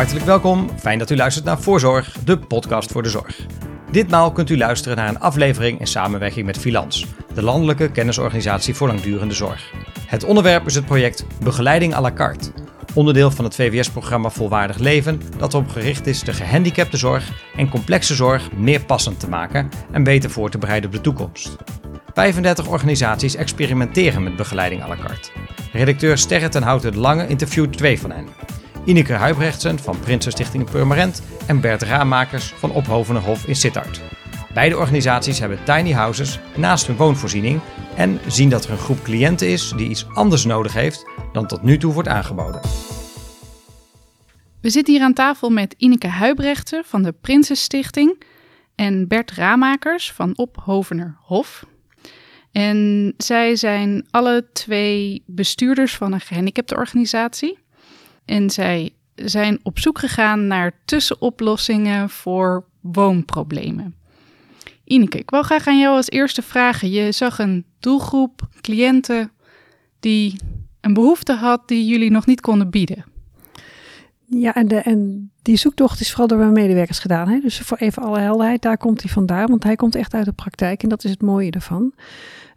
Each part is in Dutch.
Hartelijk welkom, fijn dat u luistert naar Voorzorg, de podcast voor de zorg. Ditmaal kunt u luisteren naar een aflevering in samenwerking met Filans, de landelijke kennisorganisatie voor langdurende zorg. Het onderwerp is het project Begeleiding à la carte, onderdeel van het VWS-programma Volwaardig Leven, dat erop gericht is de gehandicapte zorg en complexe zorg meer passend te maken en beter voor te bereiden op de toekomst. 35 organisaties experimenteren met begeleiding à la carte. Redacteur Sterre ten Houten Lange interviewt twee van hen. Ineke Huibrechtsen van Prinsenstichting Purmerend en Bert Raamakers van Ophovenerhof in Sittard. Beide organisaties hebben tiny houses naast hun woonvoorziening en zien dat er een groep cliënten is die iets anders nodig heeft dan tot nu toe wordt aangeboden. We zitten hier aan tafel met Ineke Huibrechtsen van de Prinsenstichting en Bert Raamakers van Ophovenerhof. En zij zijn alle twee bestuurders van een gehandicaptenorganisatie. En zij zijn op zoek gegaan naar tussenoplossingen voor woonproblemen. Ineke, ik wil graag aan jou als eerste vragen. Je zag een doelgroep cliënten die een behoefte had die jullie nog niet konden bieden. Ja, en, de, en die zoektocht is vooral door mijn medewerkers gedaan. Hè? Dus voor even alle helderheid, daar komt hij vandaan. Want hij komt echt uit de praktijk en dat is het mooie ervan.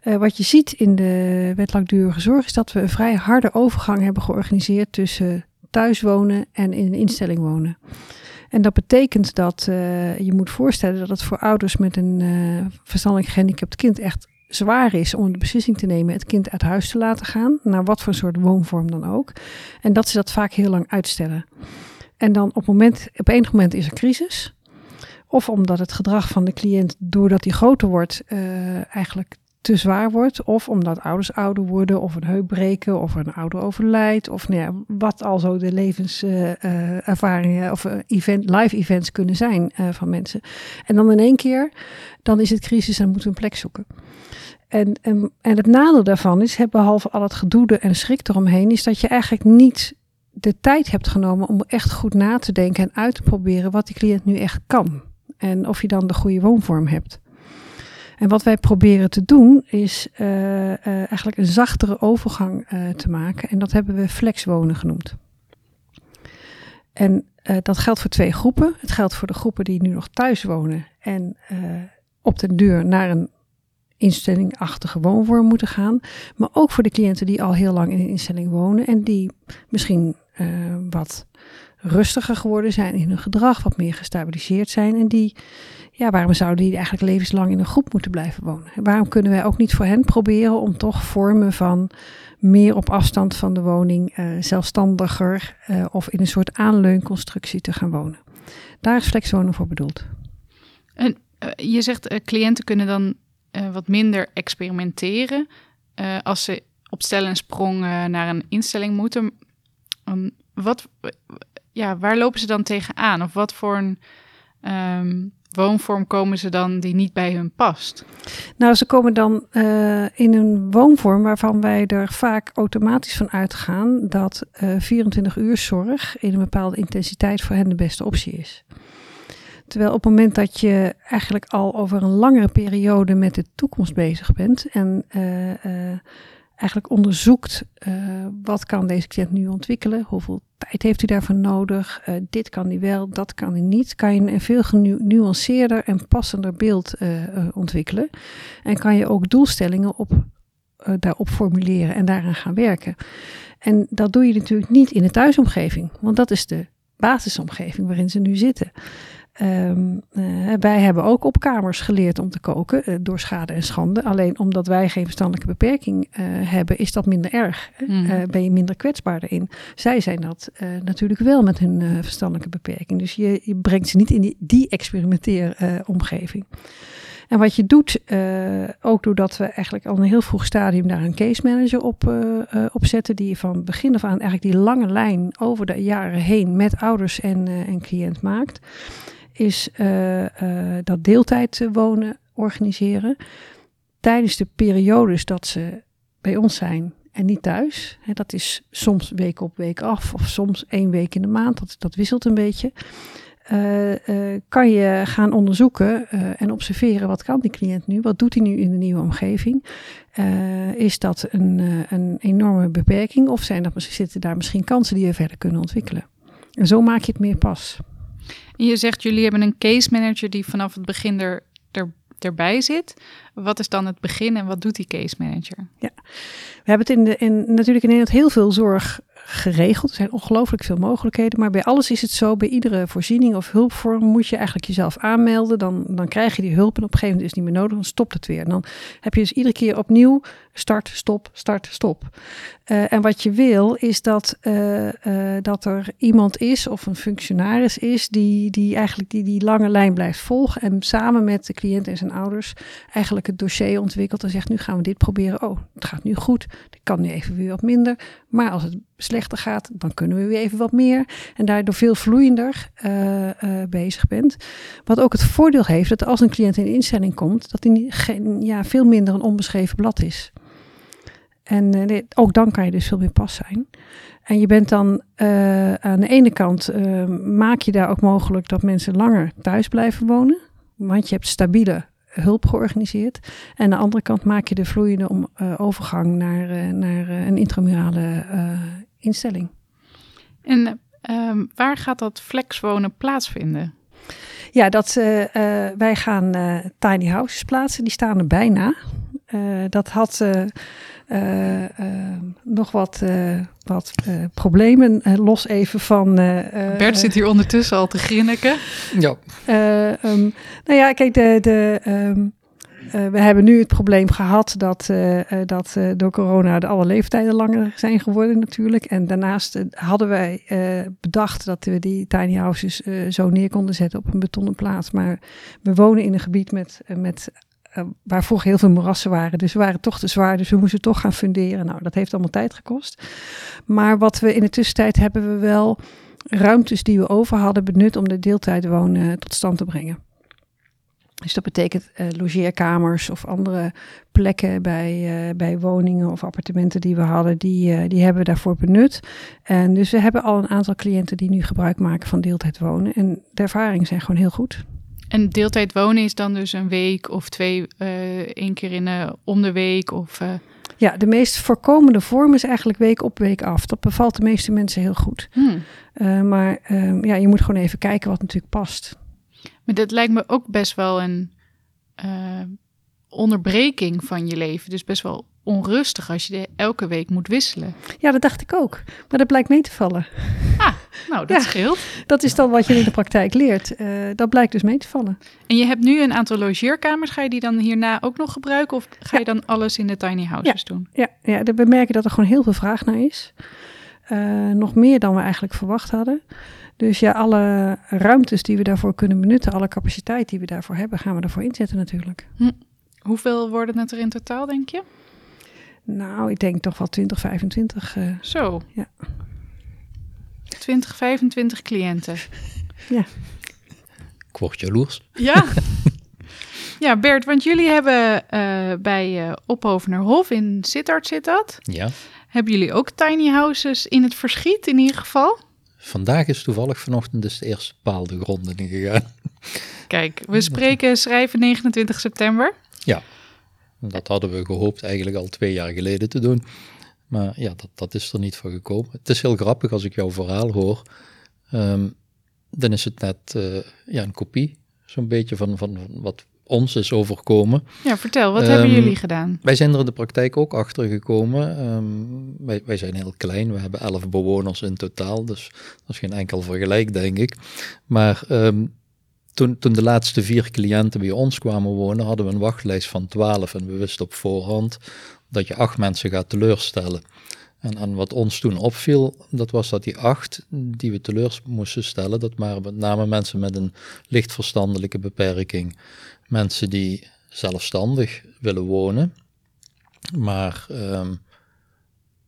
Uh, wat je ziet in de wet langdurige zorg is dat we een vrij harde overgang hebben georganiseerd tussen thuis wonen en in een instelling wonen. En dat betekent dat uh, je moet voorstellen dat het voor ouders met een uh, verstandelijk gehandicapt kind echt zwaar is om de beslissing te nemen het kind uit huis te laten gaan, naar wat voor soort woonvorm dan ook. En dat ze dat vaak heel lang uitstellen. En dan op, moment, op enig moment is er crisis. Of omdat het gedrag van de cliënt, doordat hij groter wordt, uh, eigenlijk te zwaar wordt. Of omdat ouders ouder worden, of een heup breken, of een ouder overlijdt. Of nou ja, wat al zo de levenservaringen uh, uh, of event, live events kunnen zijn van mensen. En dan in één keer, dan is het crisis en moeten we een plek zoeken. En, en, en het nadeel daarvan is, behalve al het gedoe en schrik eromheen, is dat je eigenlijk niet de tijd hebt genomen om echt goed na te denken en uit te proberen wat die cliënt nu echt kan. En of je dan de goede woonvorm hebt. En wat wij proberen te doen is uh, uh, eigenlijk een zachtere overgang uh, te maken. En dat hebben we flexwonen genoemd. En dat geldt voor twee groepen. Het geldt voor de groepen die nu nog thuis wonen en op de deur naar een instellingachtige woonvorm moeten gaan. Maar ook voor de cliënten die al heel lang in een instelling wonen en die misschien wat rustiger geworden zijn in hun gedrag, wat meer gestabiliseerd zijn en die ja, waarom zouden die eigenlijk levenslang in een groep moeten blijven wonen? Waarom kunnen wij ook niet voor hen proberen om toch vormen van meer op afstand van de woning, uh, zelfstandiger uh, of in een soort aanleunconstructie te gaan wonen? Daar is flexwonen voor bedoeld. En uh, je zegt cliënten kunnen dan wat minder experimenteren als ze op stel en sprong naar een instelling moeten. Wat, ja, waar lopen ze dan tegenaan? Of wat voor een um, woonvorm komen ze dan die niet bij hun past? Nou, ze komen dan uh, in een woonvorm waarvan wij er vaak automatisch van uitgaan dat uh, 24 uur zorg in een bepaalde intensiteit voor hen de beste optie is. Terwijl op het moment dat je eigenlijk al over een langere periode met de toekomst bezig bent en uh, eigenlijk onderzoekt wat kan deze cliënt nu ontwikkelen, hoeveel tijd heeft u daarvoor nodig, uh, dit kan hij wel, dat kan hij niet, kan je een veel genuanceerder en passender beeld uh, ontwikkelen. En kan je ook doelstellingen op, daarop formuleren en daaraan gaan werken. En dat doe je natuurlijk niet in de thuisomgeving, want dat is de basisomgeving waarin ze nu zitten. Um, uh, wij hebben ook op kamers geleerd om te koken uh, door schade en schande. Alleen omdat wij geen verstandelijke beperking uh, hebben, is dat minder erg. Mm. ben je minder kwetsbaar erin. Zij zijn dat natuurlijk wel met hun verstandelijke beperking. Dus je, je, brengt ze niet in die, die experimenteeromgeving. En wat je doet, ook doordat we eigenlijk al een heel vroeg stadium daar een case manager op, op zetten, die van begin af aan eigenlijk die lange lijn over de jaren heen met ouders en, en cliënt maakt is uh, uh, dat deeltijd wonen organiseren. Tijdens de periodes dat ze bij ons zijn en niet thuis. Hè, dat is soms week op week af of soms één week in de maand. Dat, dat wisselt een beetje. Uh, kan je gaan onderzoeken en observeren wat kan die cliënt nu? Wat doet hij nu in de nieuwe omgeving? is dat een, een enorme beperking of zijn dat, zitten daar misschien kansen die we verder kunnen ontwikkelen? En zo maak je het meer pas. Je zegt jullie hebben een case manager die vanaf het begin er, er, erbij zit. Wat is dan het begin en wat doet die case manager? Ja, we hebben het in de, in, natuurlijk in Nederland heel veel zorg geregeld. Er zijn ongelooflijk veel mogelijkheden. Maar bij alles is het zo, bij iedere voorziening of hulpvorm moet je eigenlijk jezelf aanmelden. Dan, dan krijg je die hulp en op een gegeven moment is het niet meer nodig. Dan stopt het weer. En dan heb je dus iedere keer opnieuw start, stop, start, stop. Uh, en wat je wil is dat, uh, uh, dat er iemand is of een functionaris is die, die eigenlijk die, die lange lijn blijft volgen. En samen met de cliënt en zijn ouders eigenlijk het dossier ontwikkelt en zegt nu gaan we dit proberen. Oh, het gaat nu goed. Het kan nu even weer wat minder. Maar als het gaat, dan kunnen we weer even wat meer. En daardoor veel vloeiender bezig bent. Wat ook het voordeel heeft dat als een cliënt in instelling komt, dat hij geen, ja, veel minder een onbeschreven blad is. En uh, ook dan kan je dus veel meer pas zijn. En je bent dan aan de ene kant, maak je daar ook mogelijk dat mensen langer thuis blijven wonen. Want je hebt stabiele hulp georganiseerd. En aan de andere kant maak je de vloeiende om, overgang naar, naar een intramurale instelling. En ehm, waar gaat dat flexwonen plaatsvinden? Ja, dat, wij gaan tiny houses plaatsen. Die staan er bijna. dat had uh, uh, nog wat, uh, wat problemen. los even van. Bert zit hier ondertussen al te grinniken. Ja. Um, nou ja, kijk, de. de um, we hebben nu het probleem gehad dat, dat door corona de alle leeftijden langer zijn geworden natuurlijk. En daarnaast hadden wij bedacht dat we die tiny houses zo neer konden zetten op een betonnen plaats. Maar we wonen in een gebied met, met uh, waar vroeger heel veel moerassen waren. Dus we waren toch te zwaar, dus we moesten toch gaan funderen. Nou, dat heeft allemaal tijd gekost. Maar wat we in de tussentijd hebben we wel ruimtes die we over hadden benut om de deeltijd wonen tot stand te brengen. Dus dat betekent uh, logeerkamers of andere plekken bij, uh, bij woningen of appartementen die we hadden, die, uh, die hebben we daarvoor benut. En dus we hebben al een aantal cliënten die nu gebruik maken van deeltijd wonen. En de ervaringen zijn gewoon heel goed. En deeltijd wonen is dan dus een week of twee, één keer in om de week of... Ja, de meest voorkomende vorm is eigenlijk week op week af. Dat bevalt de meeste mensen heel goed. Hmm. maar ehm, ja, je moet gewoon even kijken wat natuurlijk past. Maar dat lijkt me ook best wel een onderbreking van je leven. Dus best wel onrustig als je elke week moet wisselen. Ja, dat dacht ik ook. Maar dat blijkt mee te vallen. Ah, nou, dat scheelt. Dat is dan wat je in de praktijk leert. Uh, dat blijkt dus mee te vallen. En je hebt nu een aantal logeerkamers. Ga je die dan hierna ook nog gebruiken? Of ga je dan alles in de tiny houses ja. doen? Ja, ja, we merken dat er gewoon heel veel vraag naar is. Uh, nog meer dan we eigenlijk verwacht hadden. Dus ja, alle ruimtes die we daarvoor kunnen benutten, alle capaciteit die we daarvoor hebben, gaan we ervoor inzetten natuurlijk. Hm. Hoeveel worden het er in totaal, denk je? Nou, ik denk toch wel 20, 25. Uh, Zo. Ja. 20, 25 cliënten. Ja. Ik word jaloers. Ja. ja, Bert, want jullie hebben uh, bij uh, Ophovenerhof in Sittard zit dat. Ja. Hebben jullie ook tiny houses in het verschiet in ieder geval? Vandaag is toevallig vanochtend dus de eerste paal de grond in gegaan. Kijk, we spreken schrijven 29 september. Ja, dat hadden we gehoopt eigenlijk al twee jaar geleden te doen. Maar ja, dat, dat is er niet van gekomen. Het is heel grappig als ik jouw verhaal hoor. Um, dan is het net uh, ja, een kopie, zo'n beetje van, van, van, wat ons is overkomen. Ja, vertel, wat um, hebben jullie gedaan? Wij zijn er in de praktijk ook achter gekomen. Um, wij, wij zijn heel klein, we hebben elf bewoners in totaal, dus dat is geen enkel vergelijk, denk ik. Maar toen, toen de laatste vier cliënten bij ons kwamen wonen, hadden we een wachtlijst van 12 en we wisten op voorhand dat je acht mensen gaat teleurstellen. En, en wat ons toen opviel, dat was dat die acht die we teleur moesten stellen, dat waren met name mensen met een licht verstandelijke beperking. Mensen die zelfstandig willen wonen, maar um,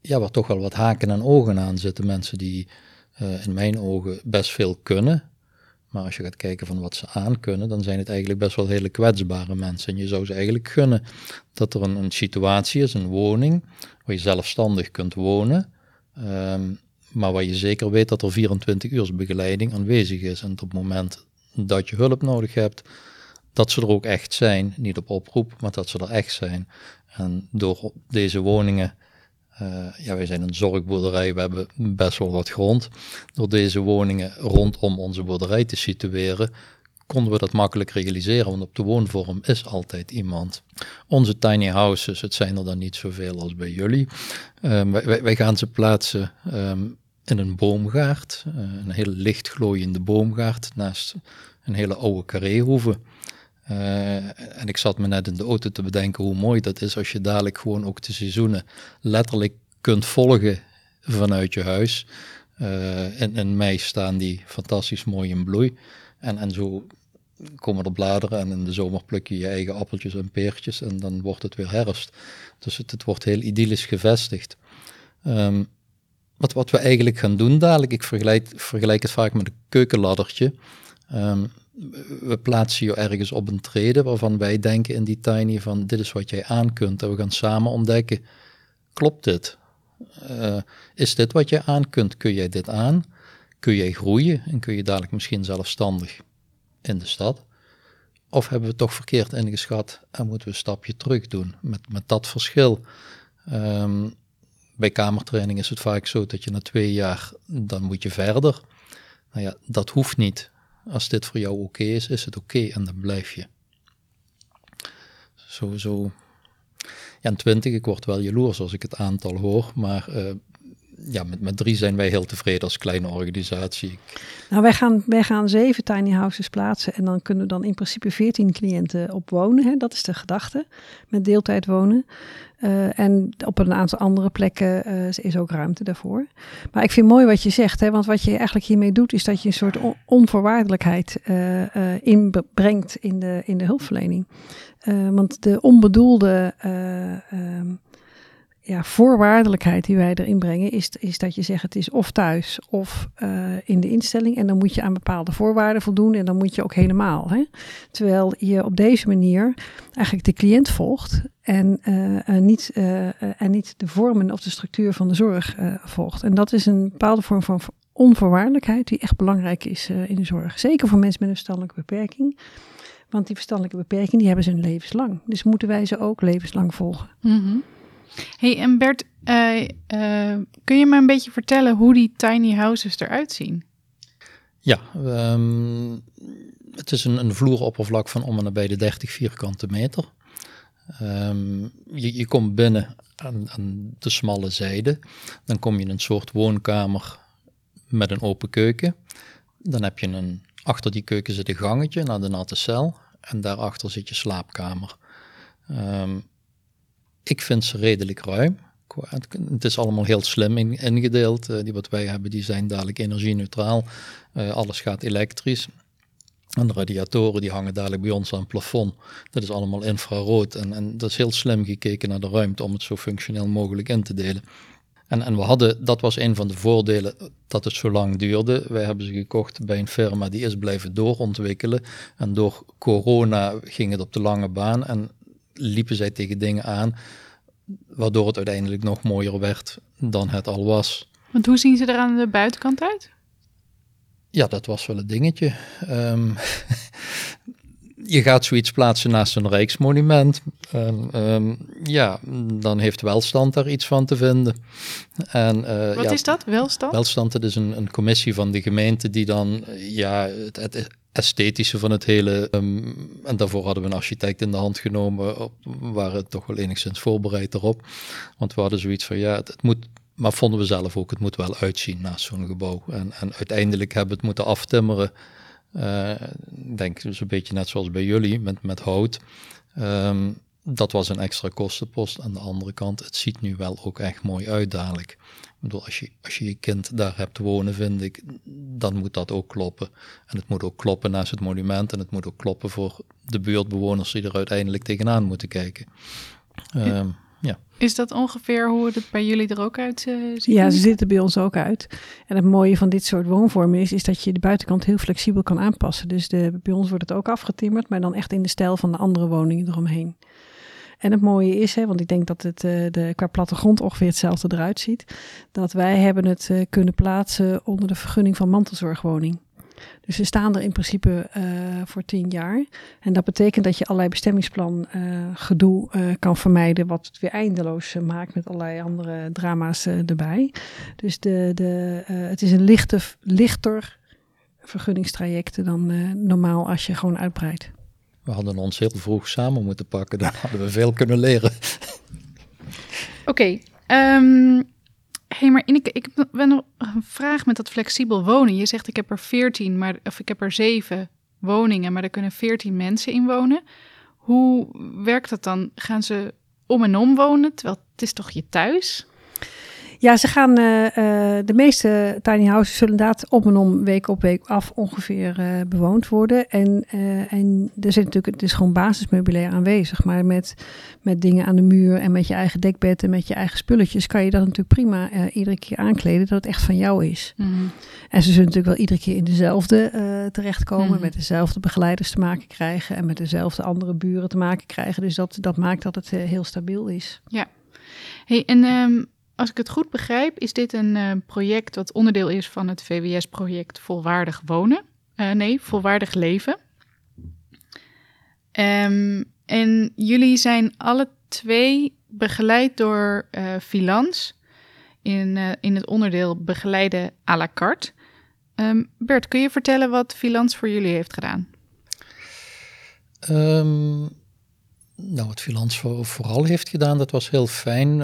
ja, waar toch wel wat haken en ogen aan zitten. Mensen die uh, in mijn ogen best veel kunnen, maar als je gaat kijken van wat ze aan kunnen, dan zijn het eigenlijk best wel hele kwetsbare mensen. En je zou ze eigenlijk gunnen dat er een, een situatie is, een woning, waar je zelfstandig kunt wonen. Um, maar waar je zeker weet dat er 24 uur begeleiding aanwezig is. En op het moment dat je hulp nodig hebt, dat ze er ook echt zijn. Niet op oproep, maar dat ze er echt zijn. En door deze woningen Uh, ja, wij zijn een zorgboerderij, we hebben best wel wat grond. Door deze woningen rondom onze boerderij te situeren, konden we dat makkelijk realiseren, want op de woonvorm is altijd iemand. Onze tiny houses, het zijn er dan niet zoveel als bij jullie. Um, wij, wij, gaan ze plaatsen um, in een boomgaard, uh, een hele lichtglooiende boomgaard naast een hele oude carréhoeve. Uh, en ik zat me net in de auto te bedenken hoe mooi dat is als je dadelijk gewoon ook de seizoenen letterlijk kunt volgen vanuit je huis. Uh, in, in mei staan die fantastisch mooi in bloei. En, en zo komen er bladeren en in de zomer pluk je je eigen appeltjes en peertjes en dan wordt het weer herfst. Dus het, het wordt heel idyllisch gevestigd. Um, wat, wat we eigenlijk gaan doen dadelijk, ik vergelijk, vergelijk het vaak met een keukenladdertje. Um, we plaatsen je ergens op een trede waarvan wij denken in die tiny van dit is wat jij aan kunt. En we gaan samen ontdekken, klopt dit? Uh, is dit wat je aan kunt? Kun jij dit aan? Kun jij groeien en kun je dadelijk misschien zelfstandig in de stad? Of hebben we toch verkeerd ingeschat en moeten we een stapje terug doen met, met dat verschil? Um, bij kamertraining is het vaak zo dat je na twee jaar, dan moet je verder. Nou ja, dat hoeft niet. Als dit voor jou oké is, is het oké en dan blijf je. Sowieso. Ja, en 20, ik word wel jaloers als ik het aantal hoor, maar uh, ja, met, met drie zijn wij heel tevreden als kleine organisatie. Nou, wij gaan, wij gaan zeven tiny houses plaatsen en dan kunnen dan in principe veertien cliënten op wonen. Hè? Dat is de gedachte, met deeltijd wonen. Uh, en op een aantal andere plekken uh, is ook ruimte daarvoor. Maar ik vind mooi wat je zegt, hè? want wat je eigenlijk hiermee doet, is dat je een soort on onvoorwaardelijkheid uh, inbrengt in de, in de hulpverlening. want de onbedoelde ehm, ja, voorwaardelijkheid die wij erin brengen, is, is dat je zegt het is of thuis of uh, in de instelling. En dan moet je aan bepaalde voorwaarden voldoen en dan moet je ook helemaal. Hè? Terwijl je op deze manier eigenlijk de cliënt volgt en, uh, niet, en niet de vormen of de structuur van de zorg volgt. En dat is een bepaalde vorm van onvoorwaardelijkheid die echt belangrijk is in de zorg. Zeker voor mensen met een verstandelijke beperking. Want die verstandelijke beperking die hebben ze hun levenslang. Dus moeten wij ze ook levenslang volgen. Mm. Hey, en Bert, uh, uh, kun je me een beetje vertellen hoe die tiny houses eruit zien? Ja, um, het is een, een vloeroppervlak van om en nabij de 30 vierkante meter. Um, je, je, komt binnen aan, aan, de smalle zijde. Dan kom je in een soort woonkamer met een open keuken. Dan heb je een, achter die keuken zit een gangetje naar de natte cel. En daarachter zit je slaapkamer. Um, ik vind ze redelijk ruim. Het is allemaal heel slim ingedeeld. Uh, die wat wij hebben, die zijn dadelijk energie-neutraal. Uh, alles gaat elektrisch. En de radiatoren die hangen dadelijk bij ons aan het plafond. Dat is allemaal infrarood. En, en dat is heel slim gekeken naar de ruimte om het zo functioneel mogelijk in te delen. En, en we hadden, dat was een van de voordelen dat het zo lang duurde. Wij hebben ze gekocht bij een firma die is blijven doorontwikkelen. En door corona ging het op de lange baan. En liepen zij tegen dingen aan, waardoor het uiteindelijk nog mooier werd dan het al was. Want hoe zien ze er aan de buitenkant uit? Ja, dat was wel een dingetje. Um, je gaat zoiets plaatsen naast een rijksmonument. En, um, ja, dan heeft welstand daar iets van te vinden. En, uh, Wat ja, is dat, welstand? Welstand, dat is een, een commissie van de gemeente die dan ja, het, het esthetische van het hele. Um, en daarvoor hadden we een architect in de hand genomen. Op, waren toch wel enigszins voorbereid erop. Want we hadden zoiets van ja, het, moet. Maar vonden we zelf ook, het moet wel uitzien naast zo'n gebouw. En, en uiteindelijk hebben we het moeten aftimmeren. Uh, denk dus een beetje net zoals bij jullie met, met hout. Um, dat was een extra kostenpost. Aan de andere kant, het ziet nu wel ook echt mooi uit dadelijk. Ik bedoel, als je, als je je kind daar hebt wonen, vind ik, dan moet dat ook kloppen. En het moet ook kloppen naast het monument en het moet ook kloppen voor de buurtbewoners die er uiteindelijk tegenaan moeten kijken. Um, ja. Is dat ongeveer hoe het bij jullie er ook uit uh, ziet? Ja, ze zitten bij ons ook uit. En het mooie van dit soort woonvormen is, is dat je de buitenkant heel flexibel kan aanpassen. Dus de, bij ons wordt het ook afgetimmerd, maar dan echt in de stijl van de andere woningen eromheen. En het mooie is, hè, want ik denk dat het uh, de, qua plattegrond ongeveer hetzelfde eruit ziet, dat wij hebben het uh, kunnen plaatsen onder de vergunning van mantelzorgwoning. Dus ze staan er in principe uh, voor tien jaar. En dat betekent dat je allerlei bestemmingsplan gedoe kan vermijden, wat het weer eindeloos maakt met allerlei andere drama's erbij. Dus de, de, het is een lichte, lichter vergunningstraject dan normaal als je gewoon uitbreidt. We hadden ons heel vroeg samen moeten pakken, dan hadden we veel kunnen leren. Oké, okay, hey, maar Ineke, ik heb nog een vraag met dat flexibel wonen. Je zegt ik heb er 14, maar, of ik heb er 7 woningen, maar er kunnen 14 mensen in wonen. Hoe werkt dat dan? Gaan ze om en om wonen, terwijl het is toch je thuis? Ja, ze gaan, uh, de meeste tiny houses zullen inderdaad op en om week op week af ongeveer uh, bewoond worden. En, en er zit natuurlijk, het is gewoon basismeubilair aanwezig. Maar met, met dingen aan de muur en met je eigen dekbed en met je eigen spulletjes kan je dat natuurlijk prima iedere keer aankleden dat het echt van jou is. Mm. En ze zullen natuurlijk wel iedere keer in dezelfde terechtkomen, mm. met dezelfde begeleiders te maken krijgen en met dezelfde andere buren te maken krijgen. Dus dat, dat maakt dat het heel stabiel is. Ja. Hey, en um, als ik het goed begrijp, is dit een uh, project wat onderdeel is van het VWS-project Volwaardig Wonen. Uh, nee, Volwaardig Leven. Um, en jullie zijn alle twee begeleid door uh, Filans in, in het onderdeel begeleiden à la carte. Um, Bert, kun je vertellen wat Filans voor jullie heeft gedaan? Um, nou, wat Filans voor, vooral heeft gedaan, dat was heel fijn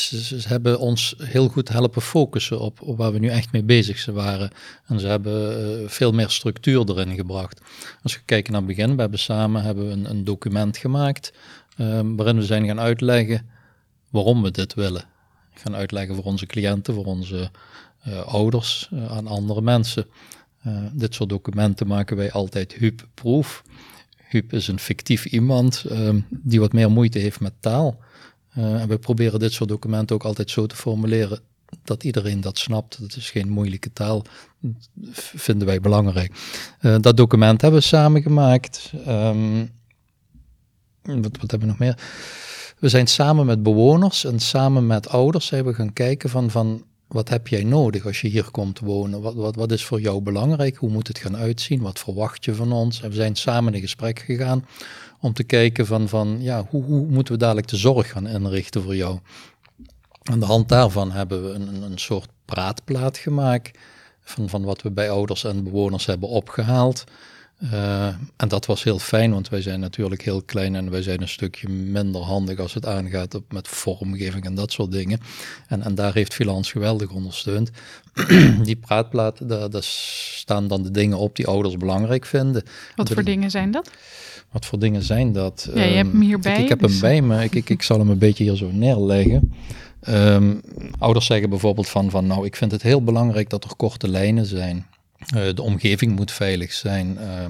ze, hebben ons heel goed helpen focussen op, op waar we nu echt mee bezig waren. En ze hebben uh, veel meer structuur erin gebracht. Als we kijken naar het begin, we hebben samen hebben we een, een document gemaakt um, waarin we zijn gaan uitleggen waarom we dit willen. Gaan uitleggen voor onze cliënten, voor onze uh, ouders, uh, aan andere mensen. dit soort documenten maken wij altijd Huub-proof. Huub is een fictief iemand um, die wat meer moeite heeft met taal. En we proberen dit soort documenten ook altijd zo te formuleren dat iedereen dat snapt. Het is geen moeilijke taal, dat vinden wij belangrijk. Uh, dat document hebben we samen gemaakt. Um, wat, wat hebben we nog meer? We zijn samen met bewoners en samen met ouders zijn we gaan kijken van, van wat heb jij nodig als je hier komt wonen? Wat, wat, wat is voor jou belangrijk? Hoe moet het gaan uitzien? Wat verwacht je van ons? En we zijn samen in gesprek gegaan om te kijken van, van ja, hoe, hoe moeten we dadelijk de zorg gaan inrichten voor jou? Aan de hand daarvan hebben we een, een soort praatplaat gemaakt van, van wat we bij ouders en bewoners hebben opgehaald. Uh, en dat was heel fijn, want wij zijn natuurlijk heel klein en wij zijn een stukje minder handig als het aangaat op, met vormgeving en dat soort dingen. En, en daar heeft Filans geweldig ondersteund. die praatplaat, daar, daar, staan dan de dingen op die ouders belangrijk vinden. Wat voor dingen zijn dat? Wat voor dingen zijn dat? Ja, je hebt hem hierbij. Ik, ik heb hem dus- bij me, ik, ik, ik zal hem een beetje hier zo neerleggen. Um, ouders zeggen bijvoorbeeld van, van, nou, ik vind het heel belangrijk dat er korte lijnen zijn. Uh, de omgeving moet veilig zijn. Uh,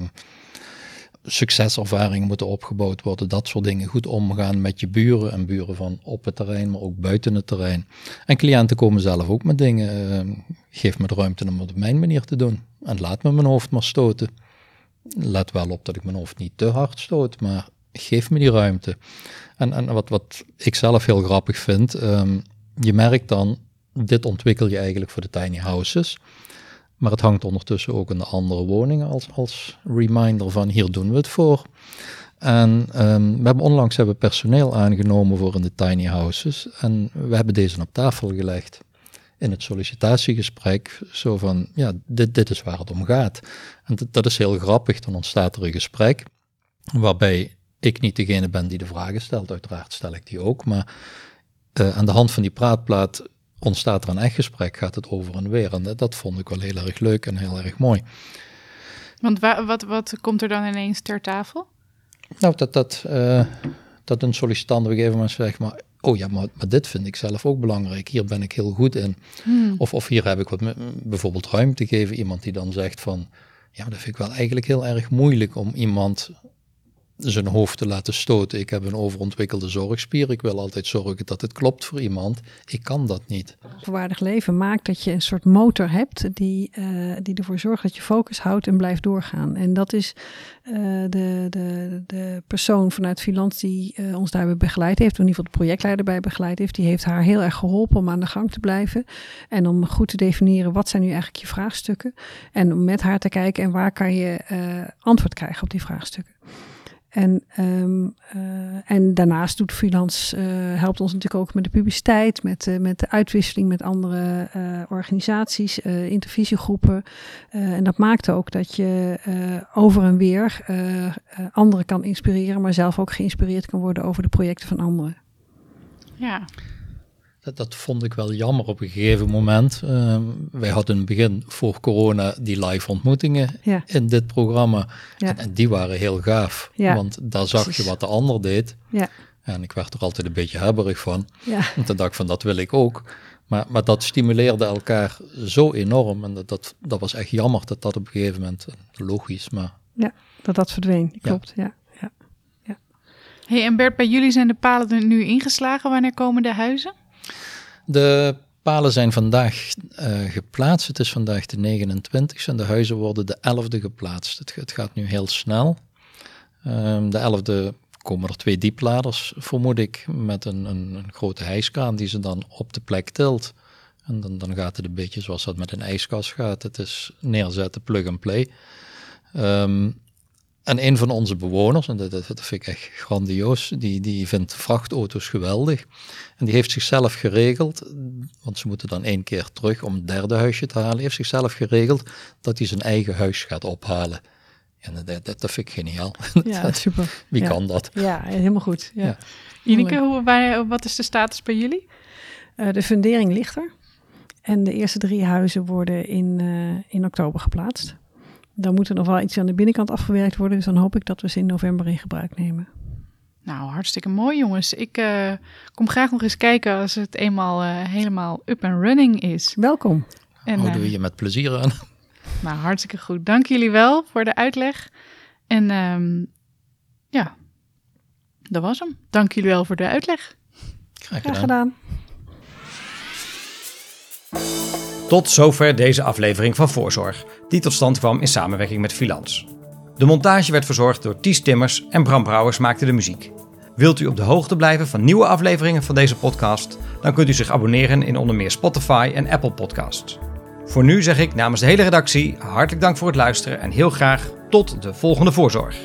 succeservaringen moeten opgebouwd worden. Dat soort dingen. Goed omgaan met je buren en buren van op het terrein, maar ook buiten het terrein. En cliënten komen zelf ook met dingen. Uh, geef me de ruimte om het op mijn manier te doen. En laat me mijn hoofd maar stoten. Let wel op dat ik mijn hoofd niet te hard stoot, maar geef me die ruimte. En, en wat, wat ik zelf heel grappig vind, um, je merkt dan, dit ontwikkel je eigenlijk voor de tiny houses. Maar het hangt ondertussen ook in de andere woningen als, als reminder van hier doen we het voor. En um, we hebben onlangs hebben personeel aangenomen voor in de tiny houses. En we hebben deze op tafel gelegd in het sollicitatiegesprek. Zo van, ja, dit, dit is waar het om gaat. En dat is heel grappig. Dan ontstaat er een gesprek waarbij ik niet degene ben die de vragen stelt. Uiteraard stel ik die ook. Maar uh, aan de hand van die praatplaat ontstaat er een echt gesprek, gaat het over en weer. En dat vond ik wel heel erg leuk en heel erg mooi. Want wa wat, wat komt er dan ineens ter tafel? Nou, dat, dat, uh, dat een sollicitant op een gegeven moment zegt, maar oh ja, maar, maar, dit vind ik zelf ook belangrijk. Hier ben ik heel goed in. Hmm. Of, of hier heb ik wat bijvoorbeeld ruimte geven. Iemand die dan zegt van, ja, dat vind ik wel eigenlijk heel erg moeilijk om iemand zijn hoofd te laten stoten. Ik heb een overontwikkelde zorgspier. Ik wil altijd zorgen dat het klopt voor iemand. Ik kan dat niet. Volwaardig leven maakt dat je een soort motor hebt die, uh, die ervoor zorgt dat je focus houdt en blijft doorgaan. En dat is uh, de, de, de persoon vanuit Filans die uh, ons daarbij begeleid heeft, of in ieder geval de projectleider bij begeleid heeft. Die heeft haar heel erg geholpen om aan de gang te blijven. En om goed te definiëren wat zijn nu eigenlijk je vraagstukken. En om met haar te kijken en waar kan je antwoord krijgen op die vraagstukken. En, um, uh, en daarnaast doet freelance, uh, helpt ons natuurlijk ook met de publiciteit, met, uh, met de uitwisseling met andere organisaties, intervisiegroepen. en dat maakt ook dat je over en weer anderen kan inspireren, maar zelf ook geïnspireerd kan worden over de projecten van anderen. Ja, dat, dat vond ik wel jammer op een gegeven moment. Uh, wij hadden in het begin voor corona die live ontmoetingen ja. in dit programma. Ja. En, en, die waren heel gaaf, Ja. want daar zag Precies. je wat de ander deed. Ja, En ik werd er altijd een beetje hebberig van. ja, Want dan dacht ik van, dat wil ik ook. Maar, maar dat stimuleerde elkaar zo enorm. En dat, dat, dat was echt jammer dat dat op een gegeven moment, eh, logisch, maar dat dat verdween. Klopt, ja. ja. Hey, en Bert, bij jullie zijn de palen er nu ingeslagen. Wanneer komen de huizen? De palen zijn vandaag uh, geplaatst. Het is vandaag de 29 e en de huizen worden de 11e geplaatst. Het, gaat nu heel snel. Um, de 11e komen er twee diepladers, vermoed ik, met een, een, een, grote hijskraan die ze dan op de plek tilt. En dan, dan gaat het een beetje zoals dat met een ijskast gaat. Het is neerzetten, plug and play. Um, en een van onze bewoners, en dat, dat, vind ik echt grandioos, die, die vindt vrachtauto's geweldig. En die heeft zichzelf geregeld, want ze moeten dan één keer terug om het derde huisje te halen, heeft zichzelf geregeld dat hij zijn eigen huis gaat ophalen. En dat, dat, dat vind ik geniaal. Ja, super. Wie ja. kan dat? Ja, helemaal goed. Ja. Ja. Ineke, hoe, waar, wat is de status bij jullie? Uh, de fundering ligt er. En de eerste drie huizen worden in, uh, in oktober geplaatst. Dan moet er nog wel iets aan de binnenkant afgewerkt worden. Dus dan hoop ik dat we ze in november in gebruik nemen. Nou, hartstikke mooi jongens. Ik uh, kom graag nog eens kijken als het eenmaal uh, helemaal up and running is. Welkom. En, Houden we je met plezier aan. Nou, hartstikke goed. Dank jullie wel voor de uitleg. En um, ja, dat was hem. Dank jullie wel voor de uitleg. Graag gedaan. Tot zover deze aflevering van Voorzorg, die tot stand kwam in samenwerking met Filans. De montage werd verzorgd door Ties Timmers en Bram Brouwers maakte de muziek. Wilt u op de hoogte blijven van nieuwe afleveringen van deze podcast? Dan kunt u zich abonneren in onder meer Spotify en Apple Podcasts. Voor nu zeg ik namens de hele redactie hartelijk dank voor het luisteren en heel graag tot de volgende Voorzorg.